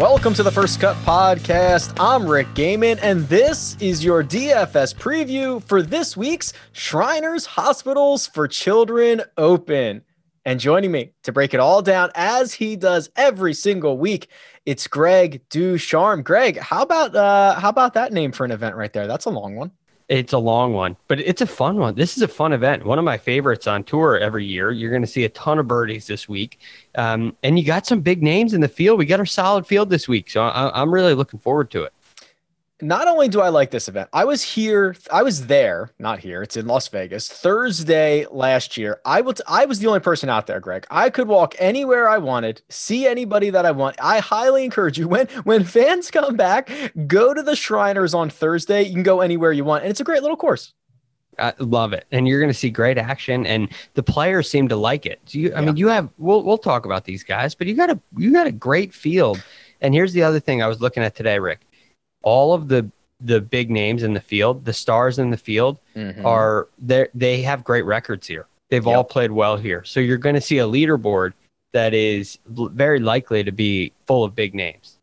Welcome to the First Cut Podcast. I'm Rick Gehman, and this is your DFS preview for this week's Shriners Hospitals for Children Open. And joining me to break it all down, as he does every single week, it's Greg DuCharme. Greg, how about uh, how about that name for an event right there? That's a long one. It's a long one, but it's a fun one. This is a fun event. One of my favorites on tour every year. You're going to see a ton of birdies this week. Um, and you got some big names in the field. We got our solid field this week. So I, I'm really looking forward to it not only do I like this event, I was here, I was there, not here, it's in Las Vegas, Thursday last year. I was I was the only person out there, Greg. I could walk anywhere I wanted, see anybody that I want. I highly encourage you when when fans come back, go to the Shriners on Thursday. You can go anywhere you want, and it's a great little course. I love it, and you're going to see great action, and the players seem to like it. Do you? I yeah. mean, you have. We'll we'll talk about these guys, but you got a you got a great field. And here's the other thing I was looking at today, Rick all of the the big names in the field, the stars in the field mm-hmm. are they they have great records here. They've yep. all played well here. So you're going to see a leaderboard that is very likely to be full of big names.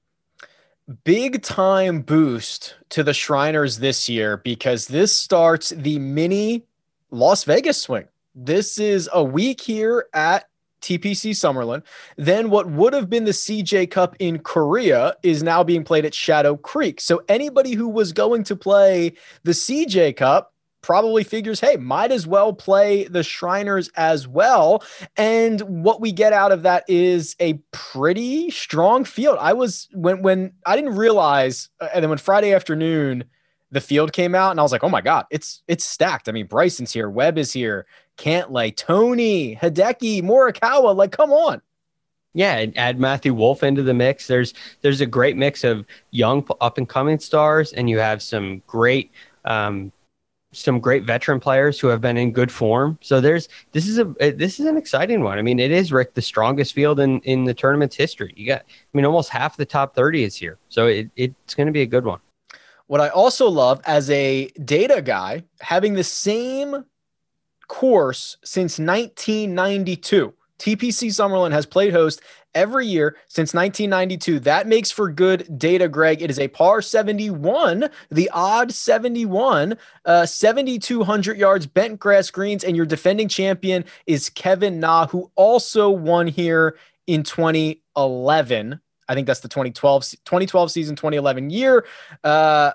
Big time boost to the Shriners this year because this starts the mini Las Vegas swing. This is a week here at TPC Summerlin. Then what would have been the CJ Cup in Korea is now being played at Shadow Creek. So anybody who was going to play the CJ Cup probably figures, hey, might as well play the Shriners as well. And what we get out of that is a pretty strong field. I was when when I didn't realize, uh, and then when Friday afternoon the field came out, and I was like, oh my god, it's it's stacked. I mean, Bryson's here, Webb is here, Cantlay, Tony, Hideki, Morikawa. Like, come on. Yeah, add Matthew Wolff into the mix. There's there's a great mix of young up and coming stars, and you have some great um, some great veteran players who have been in good form. So there's this is a this is an exciting one. I mean, it is Rick the strongest field in in the tournament's history. You got, I mean, almost half the top thirty is here, so it, it's going to be a good one. What I also love as a data guy, having the same course since 1992. TPC Summerlin has played host every year since 1992. That makes for good data, Greg. It is a par 71, the odd 71, uh, 7,200 yards, bent grass greens, and your defending champion is Kevin Na, who also won here in 2011. I think that's the 2012, 2012 season, 2011 year. Uh,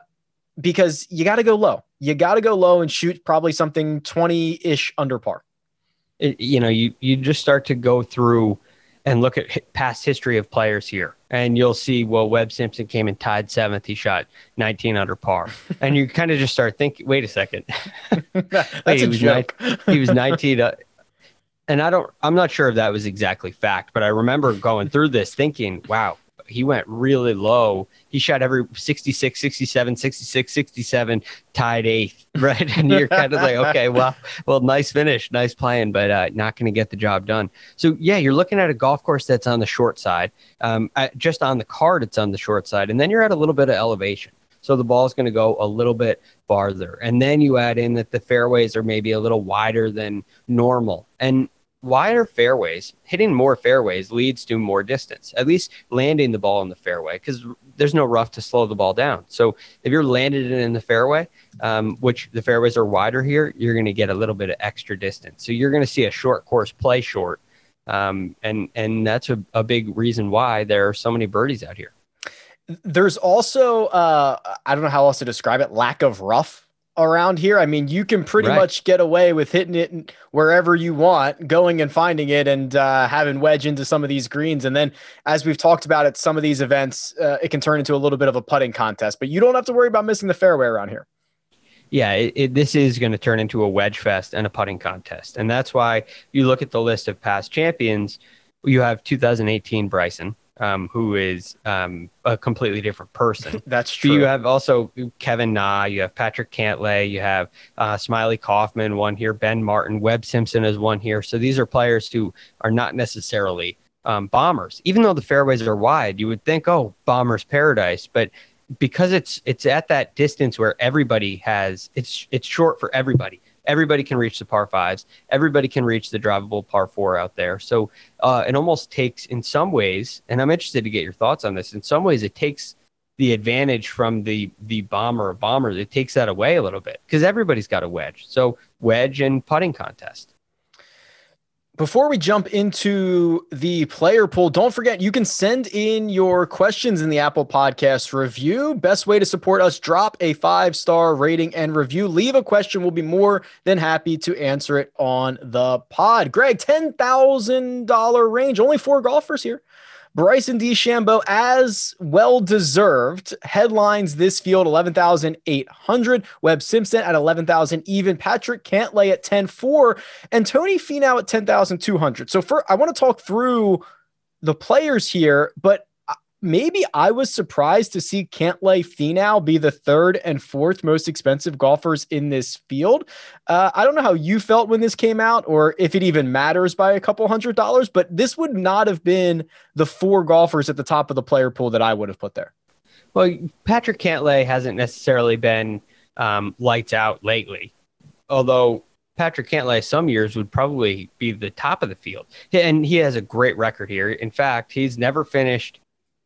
because you got to go low. You got to go low and shoot probably something 20 ish under par. It, you know, you, you just start to go through and look at past history of players here, and you'll see, well, Webb Simpson came and tied seventh. He shot 19 under par. and you kind of just start thinking, wait a second. That's wait, he, was joke. he was 19. Uh, and I don't, I'm not sure if that was exactly fact, but I remember going through this thinking, wow, he went really low. He shot every 66, 67, 66, 67, tied eighth, right? And you're kind of like, okay, well, well, nice finish, nice playing, but uh, not going to get the job done. So yeah, you're looking at a golf course that's on the short side. Um, just on the card, it's on the short side, and then you're at a little bit of elevation. So the ball is going to go a little bit farther. And then you add in that the fairways are maybe a little wider than normal. And wider fairways, hitting more fairways leads to more distance, at least landing the ball in the fairway because there's no rough to slow the ball down. So if you're landed it in the fairway, um, which the fairways are wider here, you're going to get a little bit of extra distance. So you're going to see a short course play short. Um, and, and that's a, a big reason why there are so many birdies out here. There's also, uh, I don't know how else to describe it, lack of rough around here. I mean, you can pretty right. much get away with hitting it wherever you want, going and finding it and uh, having wedge into some of these greens. And then, as we've talked about at some of these events, uh, it can turn into a little bit of a putting contest, but you don't have to worry about missing the fairway around here. yeah, it, it, this is going to turn into a wedge fest and a putting contest. And that's why you look at the list of past champions, you have 2018 Bryson, um, who is um, a completely different person. That's true. you have also Kevin Na, you have Patrick Cantlay, you have uh, Smylie Kaufman, won here, Ben Martin, Webb Simpson is won here. So these are players who are not necessarily um, bombers. Even though the fairways are wide, you would think, oh, bomber's paradise. But because it's it's at that distance where everybody has it's it's short for everybody. Everybody can reach the par fives. Everybody can reach the drivable par four out there. So uh, it almost takes, in some ways, and I'm interested to get your thoughts on this. In some ways, it takes the advantage from the the bomber of bombers. It takes that away a little bit because everybody's got a wedge. So wedge and putting contest. Before we jump into the player pool, don't forget you can send in your questions in the Apple Podcast review. Best way to support us, drop a five star rating and review. Leave a question. We'll be more than happy to answer it on the pod. Greg, $10,000 range, only four golfers here. Bryson DeChambeau, as well deserved, headlines this field 11,800. Webb Simpson at 11,000 even. Patrick Cantlay at 10,4 and Tony Finau at 10,200. So, for I want to talk through the players here, but maybe I was surprised to see Cantlay Finau be the third and fourth most expensive golfers in this field. Uh, I don't know how you felt when this came out or if it even matters by a couple hundred dollars, but this would not have been the four golfers at the top of the player pool that I would have put there. Well, Patrick Cantlay hasn't necessarily been um, lights out lately, although Patrick Cantlay some years would probably be the top of the field. And he has a great record here. In fact, he's never finished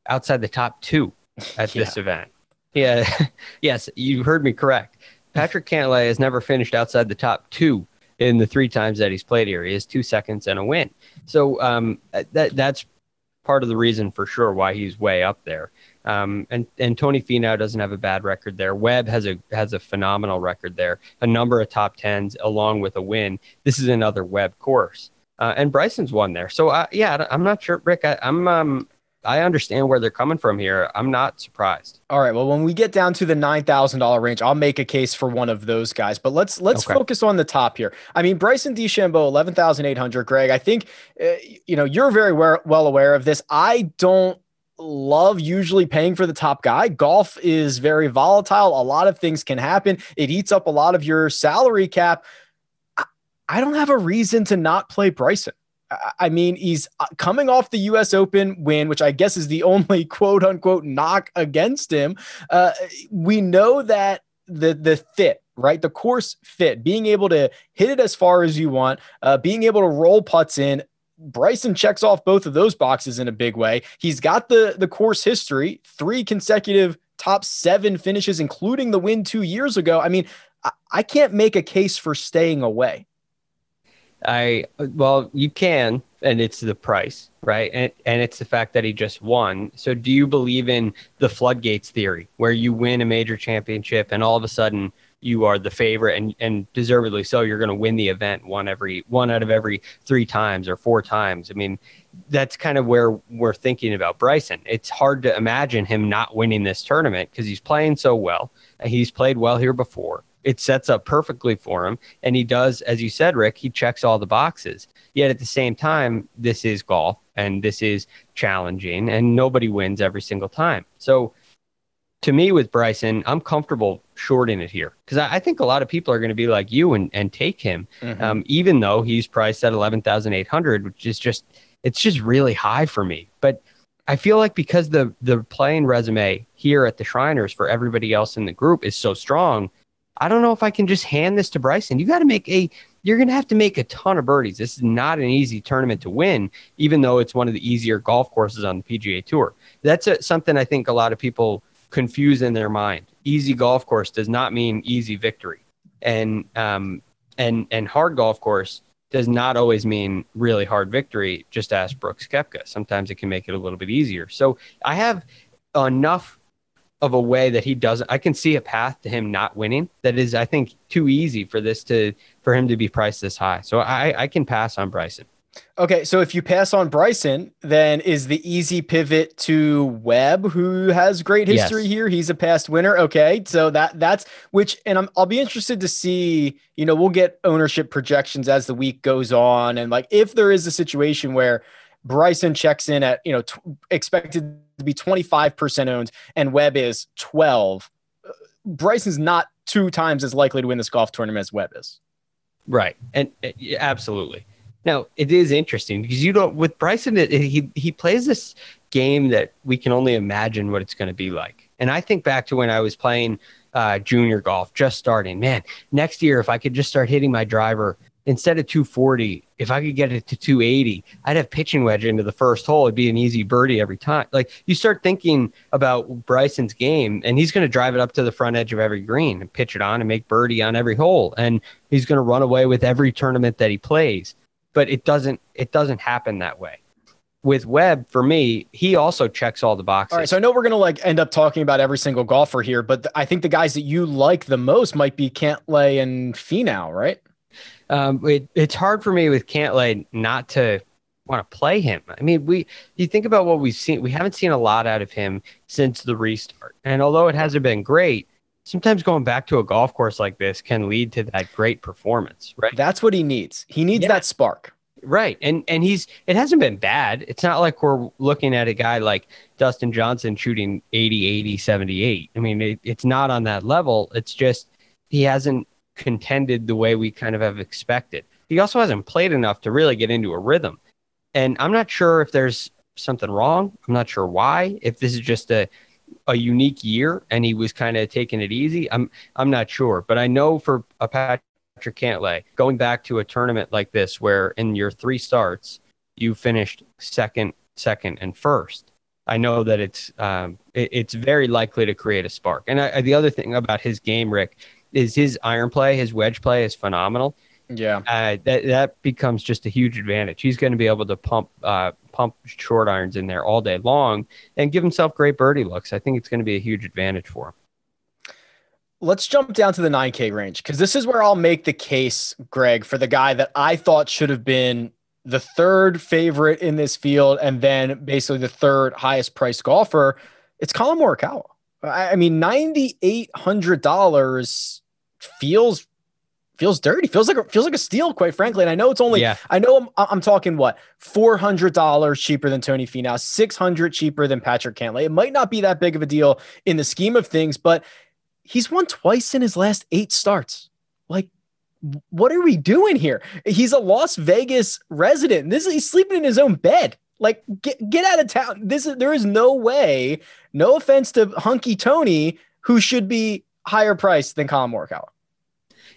outside the top two at yeah. this event. Yeah, yes, you heard me correct. Patrick Cantlay has never finished outside the top two in the three times that he's played here. He has two seconds and a win. So um, that that's part of the reason for sure why he's way up there. Um, and and Tony Finau doesn't have a bad record there. Webb has a has a phenomenal record there. A number of top tens along with a win. This is another Webb course. Uh, and Bryson's won there. So uh, yeah, I'm not sure, Rick. I, am um, I understand where they're coming from here. I'm not surprised. All right. Well, when we get down to the nine thousand dollar range, I'll make a case for one of those guys. But let's let's okay. focus on the top here. I mean, Bryson DeChambeau, eleven thousand eight hundred. Greg, I think uh, you know you're very well, well aware of this. I don't love usually paying for the top guy. Golf is very volatile. A lot of things can happen. It eats up a lot of your salary cap. I don't have a reason to not play Bryson. I mean, he's uh, coming off the U.S. Open win, which I guess is the only quote unquote knock against him. Uh, we know that the the fit, right, the course fit, being able to hit it as far as you want, uh, being able to roll putts in. Bryson checks off both of those boxes in a big way. He's got the the course history, three consecutive top seven finishes, including the win two years ago. I mean, I, I can't make a case for staying away. I well, you can, and it's the price, right? And and it's the fact that he just won. So, do you believe in the floodgates theory, where you win a major championship and all of a sudden you are the favorite and and deservedly so, you're going to win the event one every one out of every three times or four times? I mean, that's kind of where we're thinking about Bryson. It's hard to imagine him not winning this tournament because he's playing so well. And he's played well here before it sets up perfectly for him. And he does, as you said, Rick, he checks all the boxes. Yet at the same time, this is golf and this is challenging and nobody wins every single time. So to me with Bryson, I'm comfortable shorting it here because I, I, think a lot of people are going to be like you and, and take him, mm-hmm. um, even though he's priced at 11,800, which is just, it's just really high for me. But I feel like because the the playing resume here at the Shriners for everybody else in the group is so strong, I don't know if I can just hand this to Bryson. You got to make a, you're going to have to make a ton of birdies. This is not an easy tournament to win, even though it's one of the easier golf courses on the PGA Tour. That's a, something I think a lot of people confuse in their mind. Easy golf course does not mean easy victory, and um, and and hard golf course does not always mean really hard victory. Just ask Brooks Koepka. Sometimes it can make it a little bit easier. So I have enough of a way that he doesn't I can see a path to him not winning that is I think too easy for this to for him to be priced this high. So I I can pass on Bryson. Okay, so if you pass on Bryson, then is the easy pivot to Webb, who has great history Yes. here. He's a past winner. Okay, so that that's which, and I'm, I'll be interested to see. You know, we'll get ownership projections as the week goes on, and like if there is a situation where Bryson checks in at you know t- expected to be 25 percent owned, and Webb is 12. uh, Bryson's not two times as likely to win this golf tournament as Webb is. Right. And uh, absolutely. Now, it is interesting because you don't with Bryson it, he he plays this game that we can only imagine what it's going to be like. And I think back to when I was playing uh, junior golf, just starting. Man, next year if I could just start hitting my driver instead of 240, if I could get it to 280, I'd have pitching wedge into the first hole. It'd be an easy birdie every time. Like you start thinking about Bryson's game, and he's going to drive it up to the front edge of every green and pitch it on and make birdie on every hole. And he's going to run away with every tournament that he plays. But it doesn't. It doesn't happen that way. With Webb, for me, he also checks all the boxes. All right, so I know we're gonna like end up talking about every single golfer here, but th- I think the guys that you like the most might be Cantlay and Finau, right? Um, it, it's hard for me with Cantlay not to want to play him. I mean, we you think about what we've seen, we haven't seen a lot out of him since the restart. And although it hasn't been great, sometimes going back to a golf course like this can lead to that great performance, right? That's what he needs. He needs Yeah. that spark. Right. And and he's it hasn't been bad. It's not like we're looking at a guy like Dustin Johnson shooting 80, 80, 78. I mean, it, it's not on that level. It's just he hasn't contended the way we kind of have expected. He also hasn't played enough to really get into a rhythm. And I'm not sure if there's something wrong. I'm not sure why. If this is just a a unique year and he was kind of taking it easy. I'm I'm not sure, but I know for a Patrick Cantlay going back to a tournament like this where in your three starts you finished second, second, and first. I know that it's um, it, it's very likely to create a spark. And I, I- the other thing about his game, Rick, is his iron play, his wedge play is phenomenal Yeah. uh, that that becomes just a huge advantage. He's going to be able to pump uh, pump short irons in there all day long and give himself great birdie looks. I think it's going to be a huge advantage for him. Let's jump down to the 9K range because this is where I'll make the case, Greg, for the guy that I thought should have been the third favorite in this field and then basically the third highest priced golfer. It's Collin Morikawa. I, I mean, $9,800 feels feels dirty. Feels like a, feels like a steal, quite frankly. And I know it's only yeah, I know I'm, I'm talking what four hundred dollars cheaper than Tony Finau, six hundred cheaper than Patrick Cantlay. It might not be that big of a deal in the scheme of things, but he's won twice in his last eight starts. Like, what are we doing here? He's a Las Vegas resident. This is he's sleeping in his own bed. Like, get get out of town. This is there is no way. No offense to Hunky Tony, who should be higher priced than Collin Morikawa.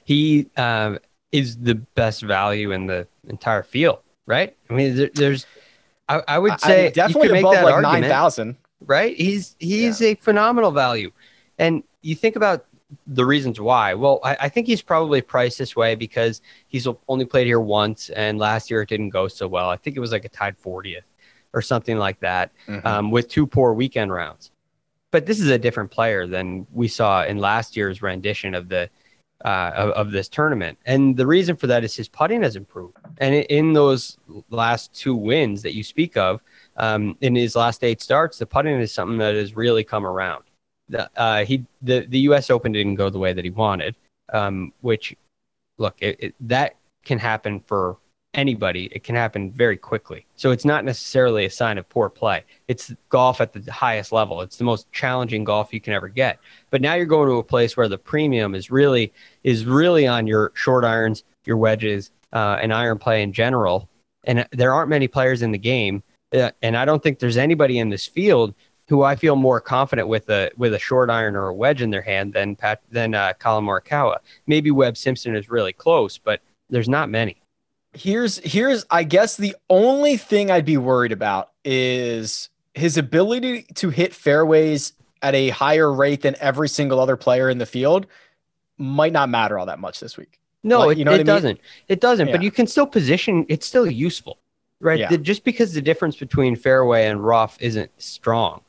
He um, is the best value in the entire field, right? I mean, there, there's, I, I would say I- definitely above that like argument. nine thousand. right? He's he's a phenomenal value, and you think about the reasons why. Well, I, I think he's probably priced this way because he's only played here once, and last year it didn't go so well. I think it was like a tied 40th or something like that, um, with two poor weekend rounds. But this is a different player than we saw in last year's rendition of the uh, of, of this tournament, and the reason for that is his putting has improved. And in- those last two wins that you speak of, um, in his last eight starts, the putting is something that has really come around. The, uh, he the the U.S. Open didn't go the way that he wanted, um, which look it, it, that can happen for anybody. It can happen very quickly. So it's not necessarily a sign of poor play. It's golf at the highest level. It's the most challenging golf you can ever get. But now you're going to a place where the premium is really is really on your short irons, your wedges, uh, and iron play in general. And there aren't many players in the game, uh, and I don't think there's anybody in this field who I feel more confident with a with a short iron or a wedge in their hand than Pat than uh, Collin Morikawa. Maybe Webb Simpson is really close, but there's not many. Here's here's I guess the only thing I'd be worried about is his ability to hit fairways at a higher rate than every single other player in the field might not matter all that much this week. No, Like, it, you know it what I mean? doesn't. It doesn't. But you can still position. It's still useful, right? Yeah. The- just because the difference between fairway and rough isn't strong.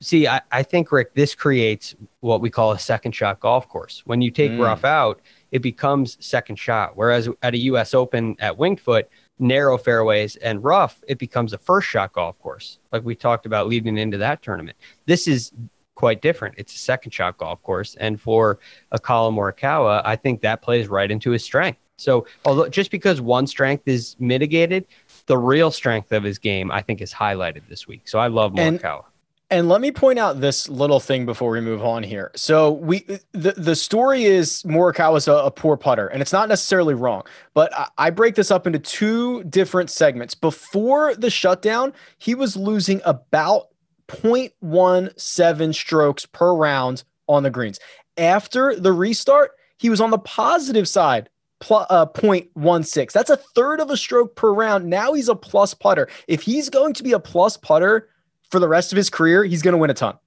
See, I, I think Rick, this creates what we call a second shot golf course. When you take Mm. rough out, it becomes second shot. Whereas at a U.S. Open at Winged Foot, narrow fairways and rough, it becomes a first shot golf course, like we talked about leading into that tournament. This is quite different. It's a second shot golf course. And for a Collin Morikawa, I think that plays right into his strength. So, although just because one strength is mitigated, the real strength of his game, I think, is highlighted this week. So I love Morikawa. And- and let me point out this little thing before we move on here. So we the, the story is Morikawa was a, a poor putter, and it's not necessarily wrong, but I, I break this up into two different segments. Before the shutdown, he was losing about 0.17 strokes per round on the greens. After the restart, he was on the positive side, pl- uh, 0.16. That's a third of a stroke per round. Now he's a plus putter. If he's going to be a plus putter for the rest of his career, he's going to win a ton.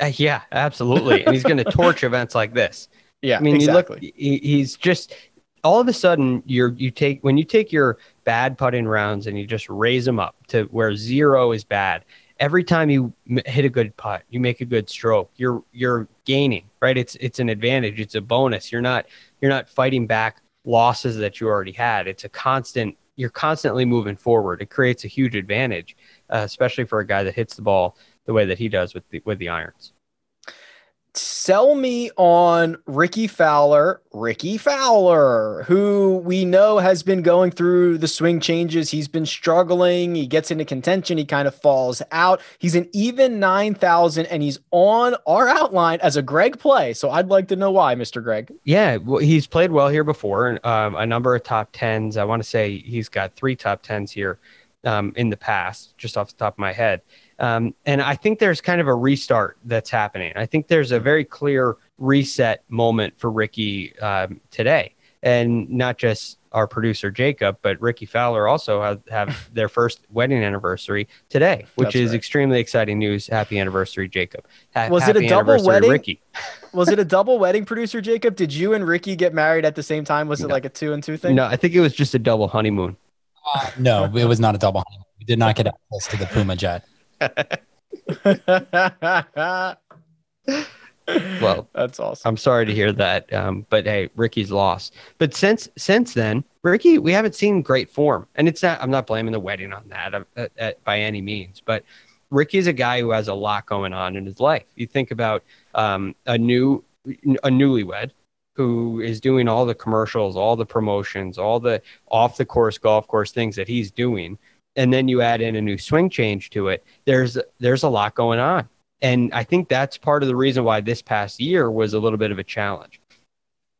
Uh, yeah, absolutely. and he's going to torch events like this. Yeah, I mean, exactly. you look, he, he's just all of a sudden you're you take when you take your bad putting rounds and you just raise them up to where zero is bad. Every time you m- hit a good putt, you make a good stroke. You're you're gaining, right? It's it's an advantage. It's a bonus. You're not you're not fighting back losses that you already had. It's a constant. You're constantly moving forward. It creates a huge advantage uh, especially for a guy that hits the ball the way that he does with the with the irons. Sell me on Rickie Fowler, Rickie Fowler, who we know has been going through the swing changes. He's been struggling. He gets into contention. He kind of falls out. He's an even 9,000 and he's on our outline as a Greg play. So I'd like to know why, Mr. Greg. Yeah, well, he's played well here before. Um, a number of top 10s. I want to say he's got three top 10s here um, in the past, just off the top of my head. Um, and I think there's kind of a restart that's happening. I think there's a very clear reset moment for Rickie um, today. And not just our producer Jacob, but Rickie Fowler also have, have their first wedding anniversary today, which that's is right. extremely exciting news. Happy anniversary, Jacob. Ha- was it a double wedding? Rickie. was it a double wedding, producer Jacob? Did you and Rickie get married at the same time? Was it like a two and two thing? No, I think it was just a double honeymoon. Uh, no, it was not a double honeymoon. We did not get access to the Puma jet. well, that's awesome. I'm sorry to hear that, um, but hey, Rickie's lost. But since since then, Rickie, we haven't seen great form, and it's not. I'm not blaming the wedding on that uh, uh, uh, by any means, but Rickie's a guy who has a lot going on in his life. You think about um, a new a newlywed who is doing all the commercials, all the promotions, all the off the course golf course things that he's doing, and then you add in a new swing change to it, there's there's a lot going on. And I think that's part of the reason why this past year was a little bit of a challenge.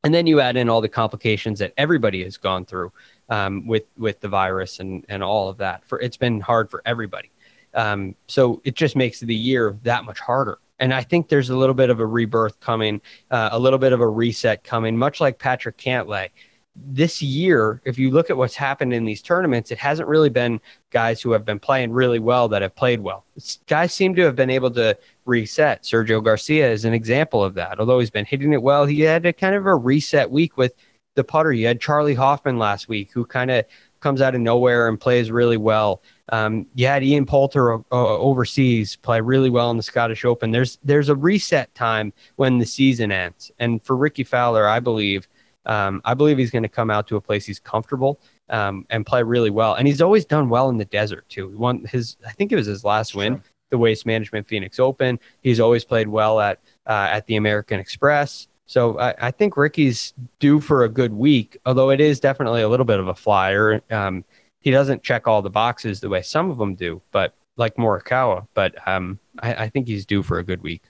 And then you add in all the complications that everybody has gone through um, with with the virus and and all of that. For it's been hard for everybody. Um, so it just makes the year that much harder. And I think there's a little bit of a rebirth coming, uh, a little bit of a reset coming, much like Patrick Cantlay. This year, if you look at what's happened in these tournaments, it hasn't really been guys who have been playing really well that have played well. It's, guys seem to have been able to reset. Sergio Garcia is an example of that. Although he's been hitting it well, he had a kind of a reset week with the putter. You had Charley Hoffman last week, who kind of comes out of nowhere and plays really well. Um, you had Ian Poulter uh, overseas play really well in the Scottish Open. There's there's a reset time when the season ends, and for Rickie Fowler, I believe um, I believe he's going to come out to a place he's comfortable um, and play really well. And he's always done well in the desert too. He won his I think it was his last win, the Waste Management Phoenix Open. He's always played well at uh, at the American Express. So I, I, think Rickie's due for a good week, although it is definitely a little bit of a flyer. Um, he doesn't check all the boxes the way some of them do, but like Morikawa. But um, I, I think he's due for a good week.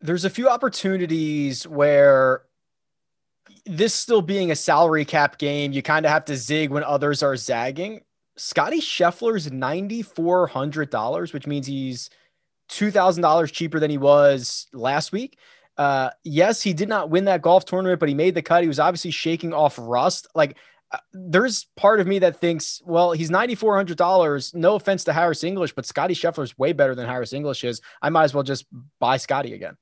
There's a few opportunities where this still being a salary cap game, you kind of have to zig when others are zagging. Scottie Scheffler's $9,400, which means he's $2,000 cheaper than he was last week. Uh, yes, he did not win that golf tournament, but he made the cut. He was obviously shaking off rust. Like, there's part of me that thinks, well, he's $9,400. No offense to Harris English, but Scottie Scheffler's way better than Harris English is. I might as well just buy Scottie again.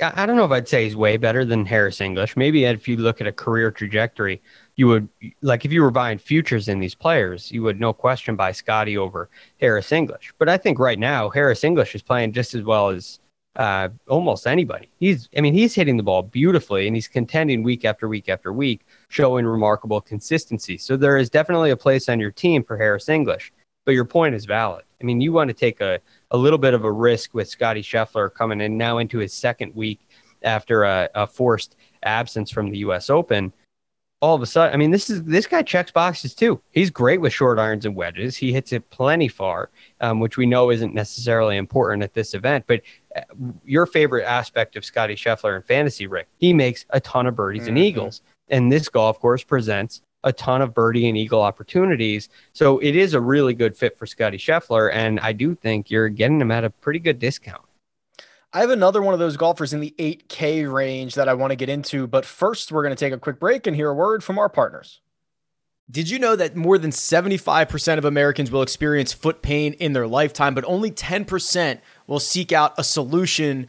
I don't know if I'd say he's way better than Harris English. Maybe if you look at a career trajectory, you would like if you were buying futures in these players, you would no question buy Scottie over Harris English. But I think right now Harris English is playing just as well as uh, almost anybody. He's, I mean, he's hitting the ball beautifully and he's contending week after week after week, showing remarkable consistency. So there is definitely a place on your team for Harris English. But your point is valid. I mean, you want to take a, a little bit of a risk with Scottie Scheffler coming in now into his second week after a, a forced absence from the U.S. Open all of a sudden, I mean, this is this guy checks boxes too. He's great with short irons and wedges. He hits it plenty far, um, which we know isn't necessarily important at this event. But uh, your favorite aspect of Scottie Scheffler in fantasy, Rick, he makes a ton of birdies mm-hmm. and eagles, and this golf course presents a ton of birdie and eagle opportunities. So it is a really good fit for Scottie Scheffler, and I do think you're getting him at a pretty good discount. I have another one of those golfers in the 8K range that I want to get into, but first we're going to take a quick break and hear a word from our partners. Did you know that more than 75% of Americans will experience foot pain in their lifetime, but only 10% will seek out a solution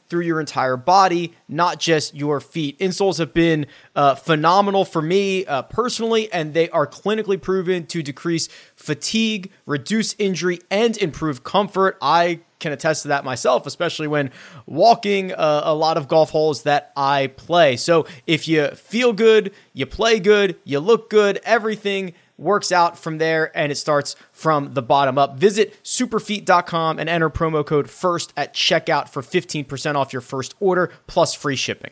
through your entire body, not just your feet. Insoles have been uh, phenomenal for me uh, personally, and they are clinically proven to decrease fatigue, reduce injury, and improve comfort. I can attest to that myself, especially when walking uh, a lot of golf holes that I play. So if you feel good, you play good, you look good, everything works out from there and it starts from the bottom up. Visit superfeet.com and enter promo code FIRST at checkout for 15% off your first order plus free shipping.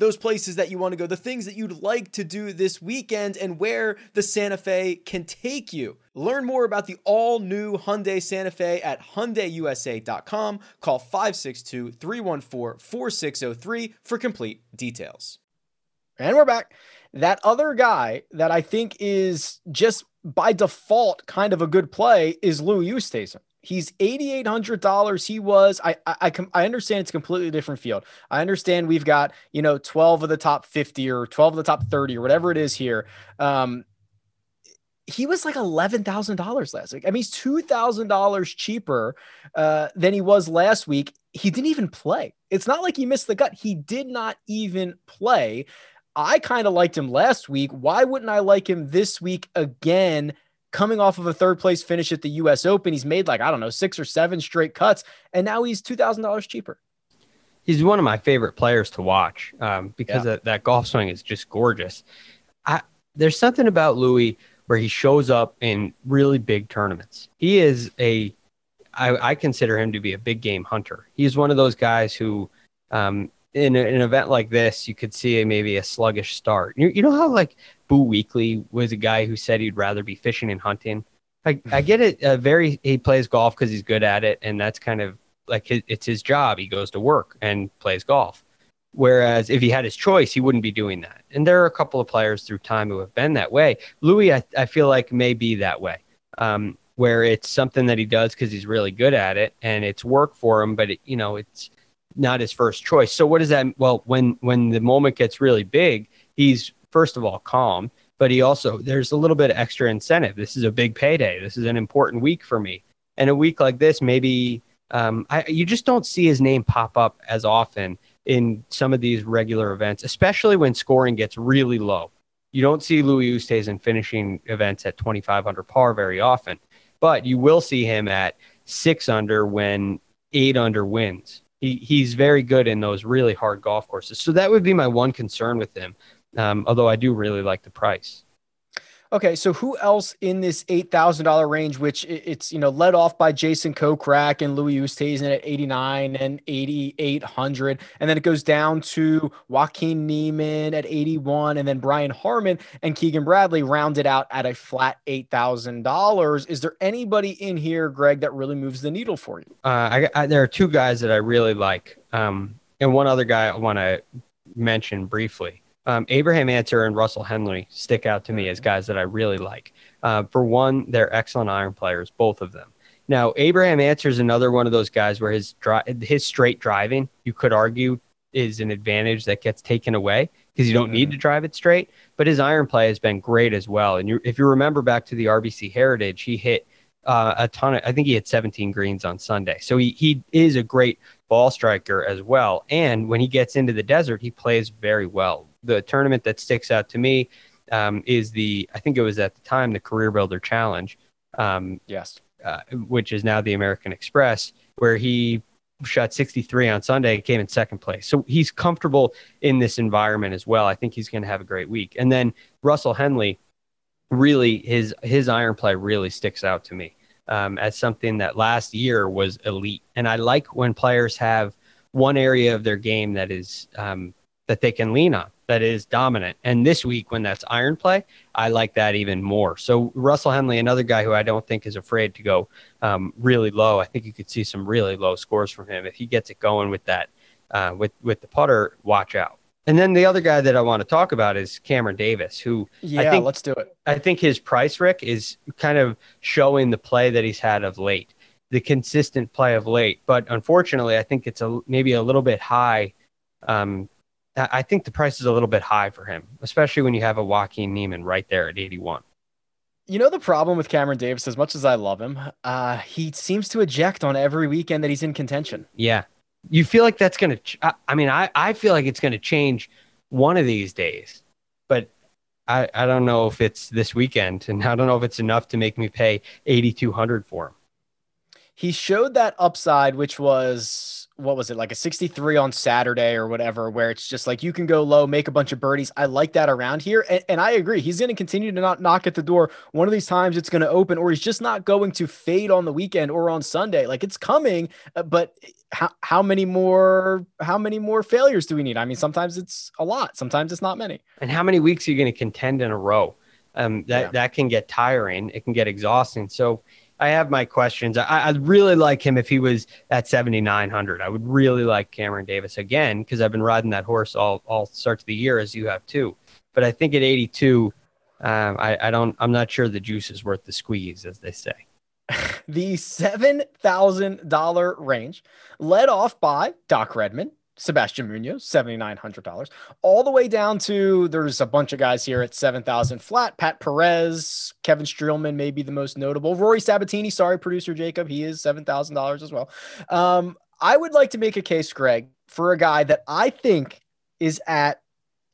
those places that you want to go, the things that you'd like to do this weekend, and where the Santa Fe can take you. Learn more about the all new Hyundai Santa Fe at HyundaiUSA.com. Call 562 314 4603 for complete details. And we're back. That other guy that I think is just by default kind of a good play is Louis Oosthuizen. He's eighty eight hundred dollars. He was. I, I I I understand it's a completely different field. I understand we've got you know twelve of the top fifty or twelve of the top thirty or whatever it is here. Um, he was like eleven thousand dollars last week. I mean, he's two thousand dollars cheaper uh, than he was last week. He didn't even play. It's not like he missed the gut. He did not even play. I kind of liked him last week. Why wouldn't I like him this week again? Coming off of a third place finish at the US Open. He's made like, I don't know, six or seven straight cuts, and now he's $2,000 cheaper. He's one of my favorite players to watch um, because yeah. that, that golf swing is just gorgeous. I, there's something about Louis where he shows up in really big tournaments. He is a, I, I consider him to be a big game hunter. He's one of those guys who, um, in, a, in an event like this, you could see a, maybe a sluggish start. You, you know how like Boo Weekley was a guy who said he'd rather be fishing and hunting. I, I get it. Uh, very, he plays golf because he's good at it, and that's kind of like his, it's his job. He goes to work and plays golf. Whereas if he had his choice, he wouldn't be doing that. And there are a couple of players through time who have been that way. Louis, I, I feel like may be that way, um, where it's something that he does because he's really good at it and it's work for him, but it, you know it's not his first choice. So what does that? Well, when when the moment gets really big, he's first of all calm, but he also there's a little bit of extra incentive. This is a big payday. This is an important week for me. And a week like this, maybe um, I, you just don't see his name pop up as often in some of these regular events, especially when scoring gets really low. You don't see Louis Oosthuizen finishing events at 2,500 par very often, but you will see him at six under when eight under wins. He, he's very good in those really hard golf courses. So that would be my one concern with him um, although I do really like the price. Okay, so who else in this eight thousand dollar range, which it's you know led off by Jason Kokrak and Louis Oosthuizen at eighty nine and eighty eight hundred, and then it goes down to Joaquin Niemann at eighty one, and then Brian Harman and Keegan Bradley rounded out at a flat eight thousand dollars. Is there anybody in here, Greg, that really moves the needle for you? Uh, I, I, there are two guys that I really like, um, and one other guy I want to mention briefly. Um, Abraham Ancer and Russell Henley stick out to me as guys that I really like. Uh, for one, they're excellent iron players, both of them. Now, Abraham Ancer is another one of those guys where his dri- his straight driving, you could argue, is an advantage that gets taken away because you don't mm-hmm. need to drive it straight. But his iron play has been great as well. And you, if you remember back to the RBC Heritage, he hit uh, a ton of, I think he hit 17 greens on Sunday. So he, he is a great ball striker as well. And when he gets into the desert, he plays very well the tournament that sticks out to me um, is the I think it was at the time the CareerBuilder Challenge. Um, yes, uh, which is now the American Express, where he shot 63 on Sunday, and came in second place. So he's comfortable in this environment as well. I think he's going to have a great week. And then Russell Henley, really his his iron play really sticks out to me um, as something that last year was elite. And I like when players have one area of their game that is um, that they can lean on that is dominant. And this week, when that's iron play, I like that even more. So Russell Henley, another guy who I don't think is afraid to go um, really low. I think you could see some really low scores from him if he gets it going with that uh, with with the putter. Watch out. And then the other guy that I want to talk about is Cameron Davis, who yeah, I think, let's do it. I think his price, Rick, is kind of showing the play that he's had of late, the consistent play of late. But unfortunately, I think it's a maybe a little bit high um, I think the price is a little bit high for him, especially when you have a Joaquin Niemann right there at 81. You know the problem with Cameron Davis, as much as I love him, uh, he seems to eject on every weekend that he's in contention. Yeah, you feel like that's gonna. Ch- I, I mean, I I feel like it's gonna change one of these days, but I I don't know if it's this weekend, and I don't know if it's enough to make me pay 8200 for him. He showed that upside, which was what was it like a 63 on Saturday or whatever, where it's just like you can go low, make a bunch of birdies. I like that around here. And, and I agree. He's going to continue to not knock at the door. One of these times it's going to open, or he's just not going to fade on the weekend or on Sunday. Like it's coming, uh, but how, how many more how many more failures do we need? I mean, sometimes it's a lot, sometimes it's not many. And how many weeks are you going to contend in a row? Um, that yeah. that can get tiring. It can get exhausting. So I have my questions. I, would really like him if he was at 7,900. I would really like Cameron Davis again because I've been riding that horse all all start to the year as you have too. But I think at 82, um, I, I don't. I'm not sure the juice is worth the squeeze, as they say. the seven thousand dollar range, led off by Doc Redman, Sebastian Munoz, $7,900, all the way down to there's a bunch of guys here at 7,000 flat. Pat Perez, Kevin Streelman may be the most notable. Rory Sabbatini, sorry, producer Jacob, he is $7,000 as well. Um, I would like to make a case, Greg, for a guy that I think is at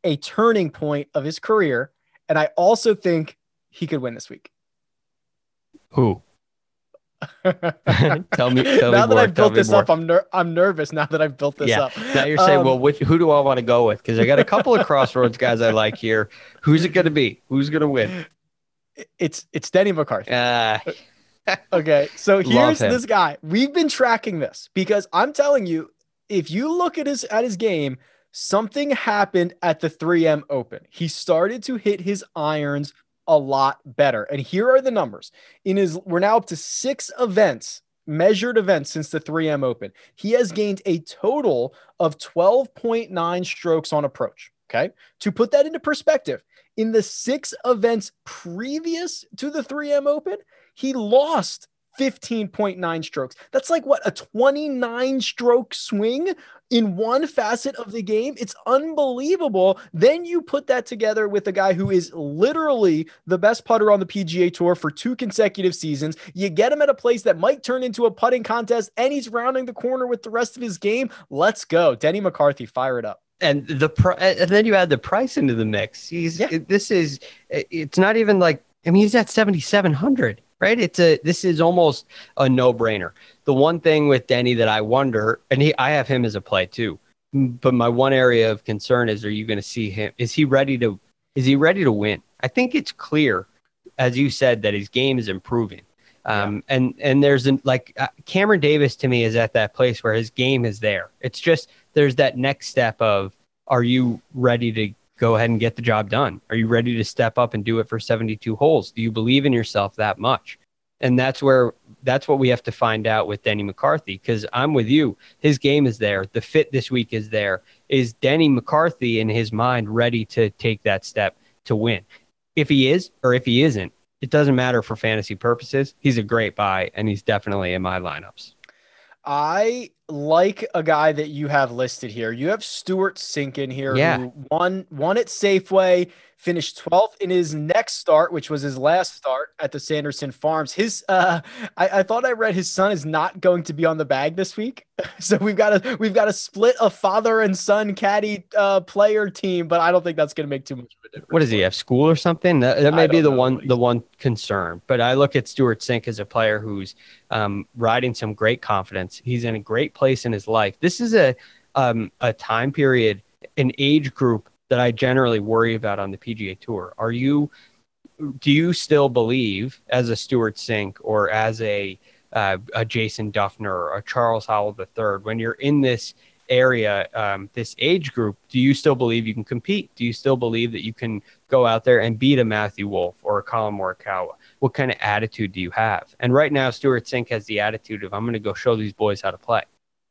a turning point of his career. And I also think he could win this week. Who? tell me. Tell now me that more, I've built this more. up, I'm ner- I'm nervous. Now that I've built this yeah. up. Now you're saying, um, well, which who do I want to go with? Because I got a couple of crossroads guys I like here. Who's it going to be? Who's going to win? It's it's Denny McCarthy. Uh, okay, so here's this guy. We've been tracking this because I'm telling you, if you look at his at his game, something happened at the 3M Open. He started to hit his irons a lot better. And here are the numbers. In his we're now up to 6 events, measured events since the 3M Open. He has gained a total of 12.9 strokes on approach, okay? To put that into perspective, in the 6 events previous to the 3M Open, he lost 15.9 strokes. That's like what a 29 stroke swing in one facet of the game. It's unbelievable. Then you put that together with a guy who is literally the best putter on the PGA Tour for two consecutive seasons. You get him at a place that might turn into a putting contest, and he's rounding the corner with the rest of his game. Let's go. Denny McCarthy, fire it up and the pr- and then you add the price into the mix. He's yeah. this is it's not even like I mean he's at 7700 right? It's a this is almost a no brainer. The one thing with Denny that I wonder, and he I have him as a play too, but my one area of concern is: Are you going to see him? Is he ready to? Is he ready to win? I think it's clear as you said, that his game is improving. Um, yeah. and and there's an, like uh, Cameron Davis to me is at that place where his game is there. It's just there's that next step of are you ready to go ahead and get the job done? Are you ready to step up and do it for 72 holes? Do you believe in yourself that much? And that's where that's what we have to find out with Denny McCarthy because I'm with you. His game is there. The fit this week is there. Is Denny McCarthy in his mind ready to take that step to win? If he is or if he isn't, it doesn't matter for fantasy purposes. He's a great buy and he's definitely in my lineups. I like a guy that you have listed here. You have Stewart Cink in here yeah. who won won at Safeway, finished 12th in his next start, which was his last start at the Sanderson Farms. His uh I, I thought I read his son is not going to be on the bag this week. So we've got a we've got a split a father and son caddy uh player team, but I don't think that's gonna make too much of a difference. What does he have? School or something? That, that may be the one the one concern. But I look at Stewart Cink as a player who's um, riding some great confidence. He's in a great place in his life. This is a um, a time period, an age group that I generally worry about on the PGA Tour. Are you do you still believe as a Stewart Cink or as a uh, a Jason Dufner or a Charles Howell III when you're in this area, um, this age group, do you still believe you can compete? Do you still believe that you can go out there and beat a Matthew Wolff or a Collin Morikawa? What kind of attitude do you have? And right now, Stewart Cink has the attitude of I'm going to go show these boys how to play.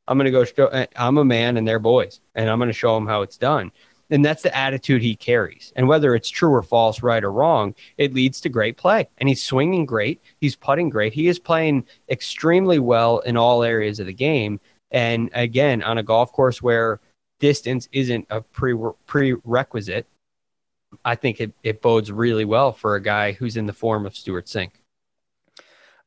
I'm going to go show. Eh, I'm a man and they're boys, and I'm going to show them how it's done. And that's the attitude he carries. And whether it's true or false, right or wrong, it leads to great play. And he's swinging great. He's putting great. He is playing extremely well in all areas of the game. And again, on a golf course where distance isn't a pre- prerequisite, I think it, it bodes really well for a guy who's in the form of Stewart Cink.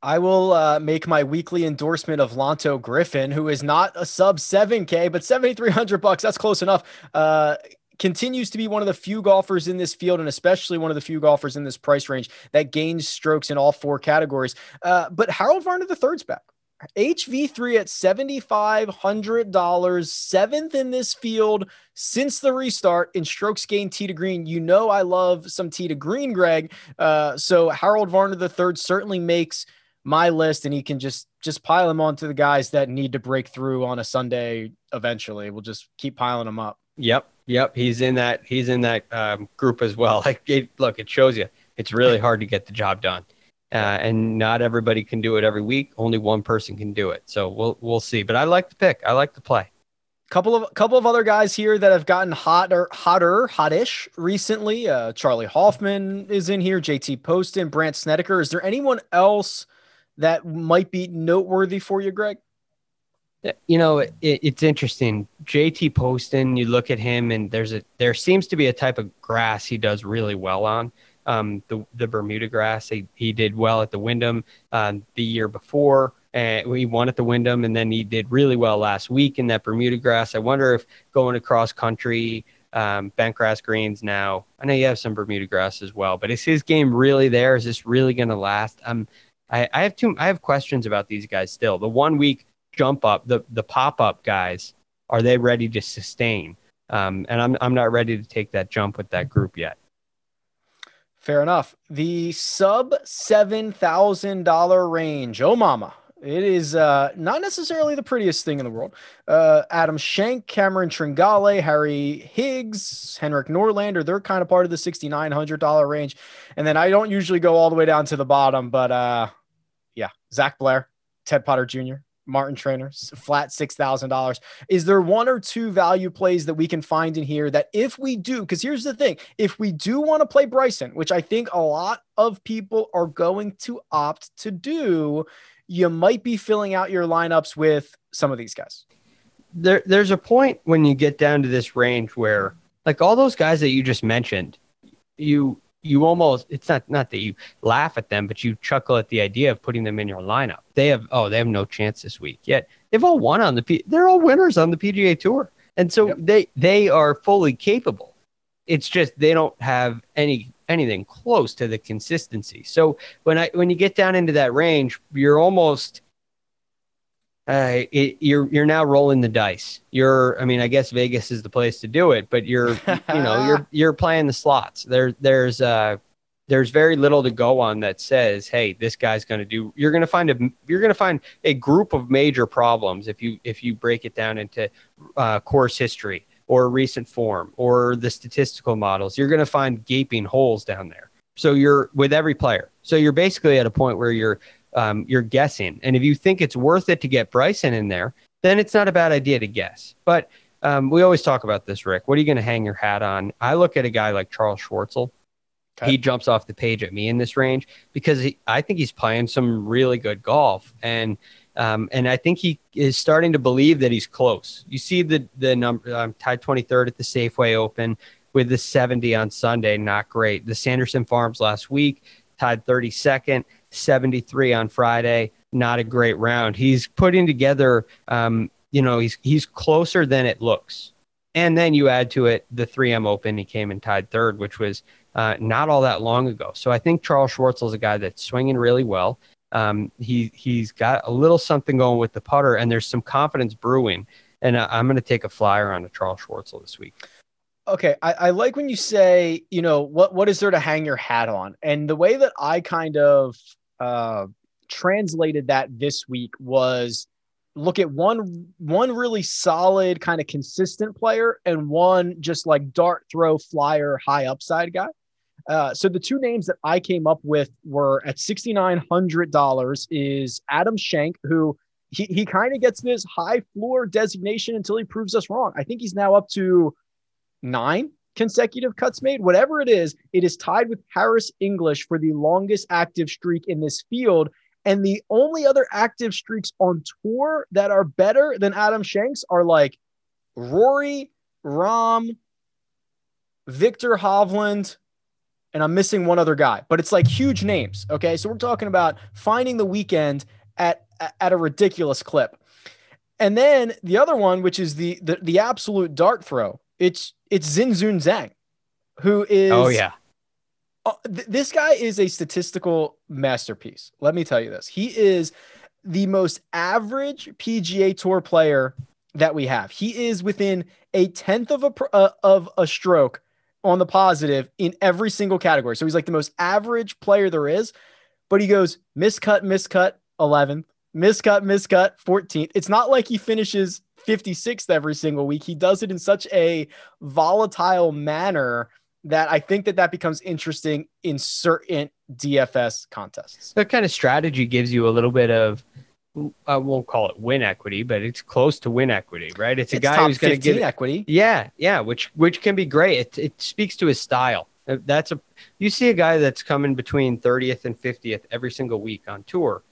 I will uh, make my weekly endorsement of Lanto Griffin, who is not a sub 7K, but 7,300 bucks. That's close enough. Uh, continues to be one of the few golfers in this field, and especially one of the few golfers in this price range that gains strokes in all four categories. Uh, but Harold Varner the third's back. HV3 at $7,500, seventh in this field since the restart in strokes gained tee to green. You know, I love some tee to green, Greg. Uh, so Harold Varner the third certainly makes my list, and he can just just pile them onto the guys that need to break through on a Sunday eventually. We'll just keep piling them up. Yep. Yep. He's in that, he's in that um, group as well. Like it, look, it shows you it's really hard to get the job done. Uh, and not everybody can do it every week. Only one person can do it. So we'll we'll see. But I like the pick. I like the play. Couple of couple of other guys here that have gotten hotter, hotter, hottish recently. Uh, Charley Hoffman is in here. JT Poston, Brandt Snedeker. Is there anyone else that might be noteworthy for you, Greg? You know, it, it's interesting. JT Poston, you look at him, and there's a there seems to be a type of grass he does really well on um, the the Bermuda grass. He, he did well at the Wyndham um, the year before. And he won at the Wyndham, and then he did really well last week in that Bermuda grass. I wonder if going across country, um, bent grass greens now. I know you have some Bermuda grass as well, but is his game really there? Is this really going to last? Um, I, I have two. I have questions about these guys still. The one week jump up, the the pop up guys, are they ready to sustain? Um, and I'm I'm not ready to take that jump with that group yet. Fair enough. The sub $7,000 range. Oh, mama. It is uh, not necessarily the prettiest thing in the world. Uh, Adam Schenk, Cameron Tringale, Harry Higgs, Henrik Norlander, they're kind of part of the $6,900 range. And then I don't usually go all the way down to the bottom, but uh, yeah, Zach Blair, Ted Potter Jr., Martin Trainers, flat $6,000. Is there one or two value plays that we can find in here that if we do, because here's the thing if we do want to play Bryson, which I think a lot of people are going to opt to do, you might be filling out your lineups with some of these guys. There, there's a point when you get down to this range where, like all those guys that you just mentioned, you you almost it's not not that you laugh at them, but you chuckle at the idea of putting them in your lineup. They have oh they have no chance this week. Yet they've all won on the P, they're all winners on the PGA Tour, and so yep. they they are fully capable. It's just they don't have any anything close to the consistency. So when I when you get down into that range, you're almost uh, it, you're you're now rolling the dice. You're, I mean, I guess Vegas is the place to do it, but you're, you know, you're you're playing the slots. There, there's uh, there's very little to go on that says, "Hey, this guy's going to do." You're going to find a you're going to find a group of major problems if you if you break it down into uh, course history or recent form or the statistical models. You're going to find gaping holes down there. So you're with every player. So you're basically at a point where you're um, you're guessing, and if you think it's worth it to get Bryson in there, then it's not a bad idea to guess. But um, we always talk about this, Rick. What are you going to hang your hat on? I look at a guy like Charl Schwartzel Okay. He jumps off the page at me in this range because he, I think he's playing some really good golf, and um, and I think he is starting to believe that he's close. You see the the number um, tied 23rd at the Safeway Open with the 70 on Sunday, not great. The Sanderson Farms last week tied 32nd, 73 on Friday, not a great round. He's putting together, um, you know, he's he's closer than it looks. And then you add to it the 3M Open. He came and tied third, which was uh, not all that long ago. So I think Charl Schwartzel is a guy that's swinging really well. Um, he he's got a little something going with the putter, and there's some confidence brewing. And uh, I'm going to take a flyer on a Charl Schwartzel this week. Okay, I, I, like when you say, you know, what what is there to hang your hat on? And the way that I kind of uh, translated that this week was look at one one really solid kind of consistent player and one just like dart throw flyer high upside guy uh, so the two names that I came up with were at sixty nine hundred dollars is Adam Schenk, who he he kind of gets this high floor designation until he proves us wrong. I think he's now up to nine consecutive cuts made. Whatever it is, it is tied with Harris English for the longest active streak in this field. And the only other active streaks on tour that are better than Adam Schenk's are like Rory, Rahm, Viktor Hovland, and I'm missing one other guy, but it's like huge names. Okay. So we're talking about finding the weekend at, at a ridiculous clip. And then the other one, which is the, the, the absolute dart throw, it's, it's Xinjun Zhang, who is, oh, yeah. Uh, th- this guy is a statistical masterpiece. Let me tell you this. He is the most average PGA Tour player that we have. He is within a tenth of a uh, of a stroke on the positive in every single category. So he's like the most average player there is, but he goes miscut, miscut, 11th, miscut, miscut, 14th. It's not like he finishes 56th every single week. He does it in such a volatile manner that I think that that becomes interesting in certain DFS contests. That kind of strategy gives you a little bit of I won't call it win equity, but it's close to win equity, right? It's a it's guy who's going to get equity. Yeah, yeah, which which can be great. It it speaks to his style. That's a you see a guy that's coming between 30th and 50th every single week on tour.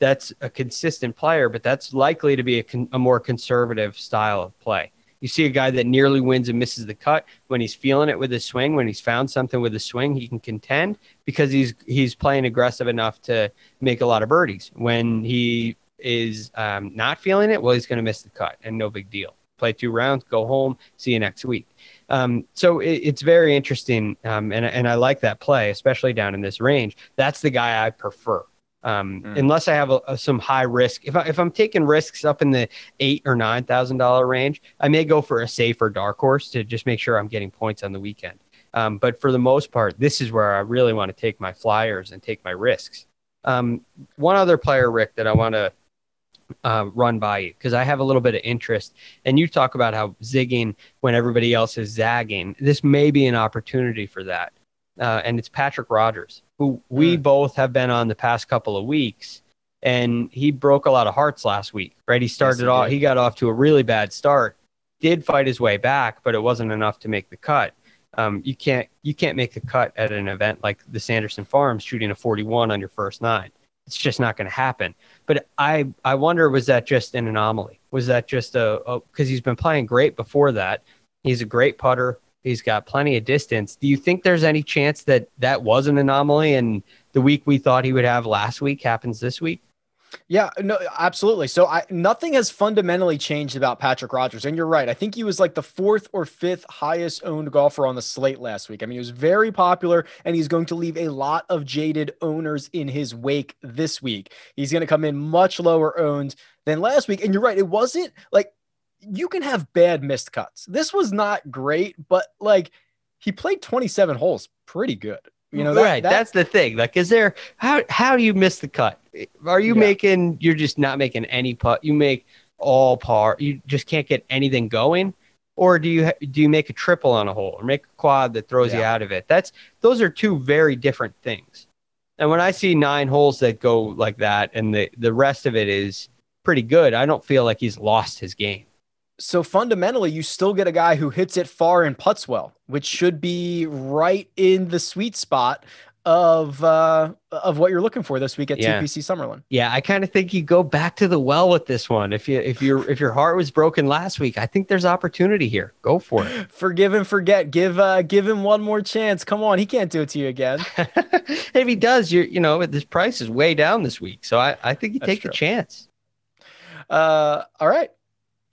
That's a consistent player, but that's likely to be a, con, a more conservative style of play. You see a guy that nearly wins and misses the cut when he's feeling it with his swing. When he's found something with his swing, he can contend because he's he's playing aggressive enough to make a lot of birdies. When he is um, not feeling it, well, he's going to miss the cut and no big deal. Play two rounds, go home, see you next week. Um, so it, it's very interesting, um, and and I like that play, especially down in this range. That's the guy I prefer. Um, mm. Unless I have a, a, some high risk, if I, if I'm taking risks up in the eight or nine thousand dollar range, I may go for a safer dark horse to just make sure I'm getting points on the weekend. Um, but for the most part, this is where I really want to take my flyers and take my risks. Um, one other player, Rick, that I want to uh, run by you because I have a little bit of interest. And you talk about how zigging when everybody else is zagging. This may be an opportunity for that. Uh, and it's Patrick Rodgers, who we mm. both have been on the past couple of weeks. And he broke a lot of hearts last week, right? He started yes, off, he got off to a really bad start, did fight his way back, but it wasn't enough to make the cut. Um, you can't you can't make the cut at an event like the Sanderson Farms shooting a 41 on your first nine. It's just not going to happen. But I I wonder was that just an anomaly? Was that just a because he's been playing great before that? He's a great putter. He's got plenty of distance. Do you think there's any chance that that was an anomaly and the week we thought he would have last week happens this week? Yeah, no, absolutely. So I nothing has fundamentally changed about Patrick Rodgers. And you're right. I think he was like the fourth or fifth highest owned golfer on the slate last week. I mean, he was very popular and he's going to leave a lot of jaded owners in his wake this week. He's going to come in much lower owned than last week. And you're right, it wasn't like you can have bad missed cuts. This was not great, but like he played 27 holes pretty good. You know, that, right. that- That's the thing. Like, is there how how do you miss the cut? Are you Yeah. making? You're just not making any putt. You make all par. You just can't get anything going. Or do you do you make a triple on a hole or make a quad that throws you out of it? That's those are two very different things. And when I see nine holes that go like that, and the the rest of it is pretty good, I don't feel like he's lost his game. So fundamentally, you still get a guy who hits it far and puts well, which should be right in the sweet spot of uh of what you're looking for this week at Yeah. TPC Summerlin. Yeah, I kind of think you go back to the well with this one. If you if your if your heart was broken last week, I think there's opportunity here. Go for it. Forgive and forget. Give uh give him one more chance. Come on, he can't do it to you again. if he does, you you know this price is way down this week, so I I think you That's take true. the chance. Uh all right.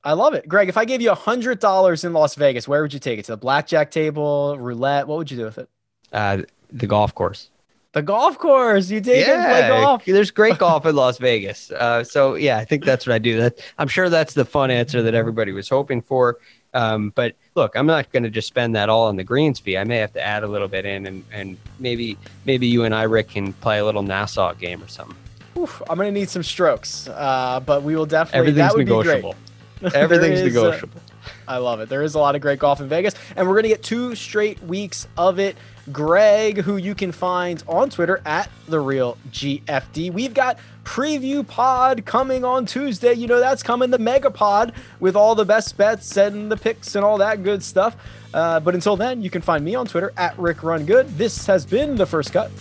I love it. Greg, if I gave you a hundred dollars in Las Vegas, where would you take it? To the blackjack table, roulette? What would you do with it? Uh, the golf course. The golf course. You take it and play golf. there's great golf in Las Vegas. Uh, so yeah, I think that's what I do. That I'm sure that's the fun answer that everybody was hoping for. Um, but look, I'm not going to just spend that all on the greens fee. I may have to add a little bit in, and and maybe maybe you and I, Rick, can play a little Nassau game or something. Oof, I'm gonna need some strokes. Uh, but we will definitely Everything's that would negotiable. be great. Everything's negotiable. I love it. There is a lot of great golf in Vegas, and we're gonna get two straight weeks of it. Greg, who you can find on Twitter at the real GFD. We've got preview pod coming on Tuesday. You know that's coming, the mega pod with all the best bets and the picks and all that good stuff. Uh, but until then, you can find me on Twitter at Rick Run Good. This has been the first cut,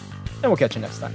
and we'll catch you next time.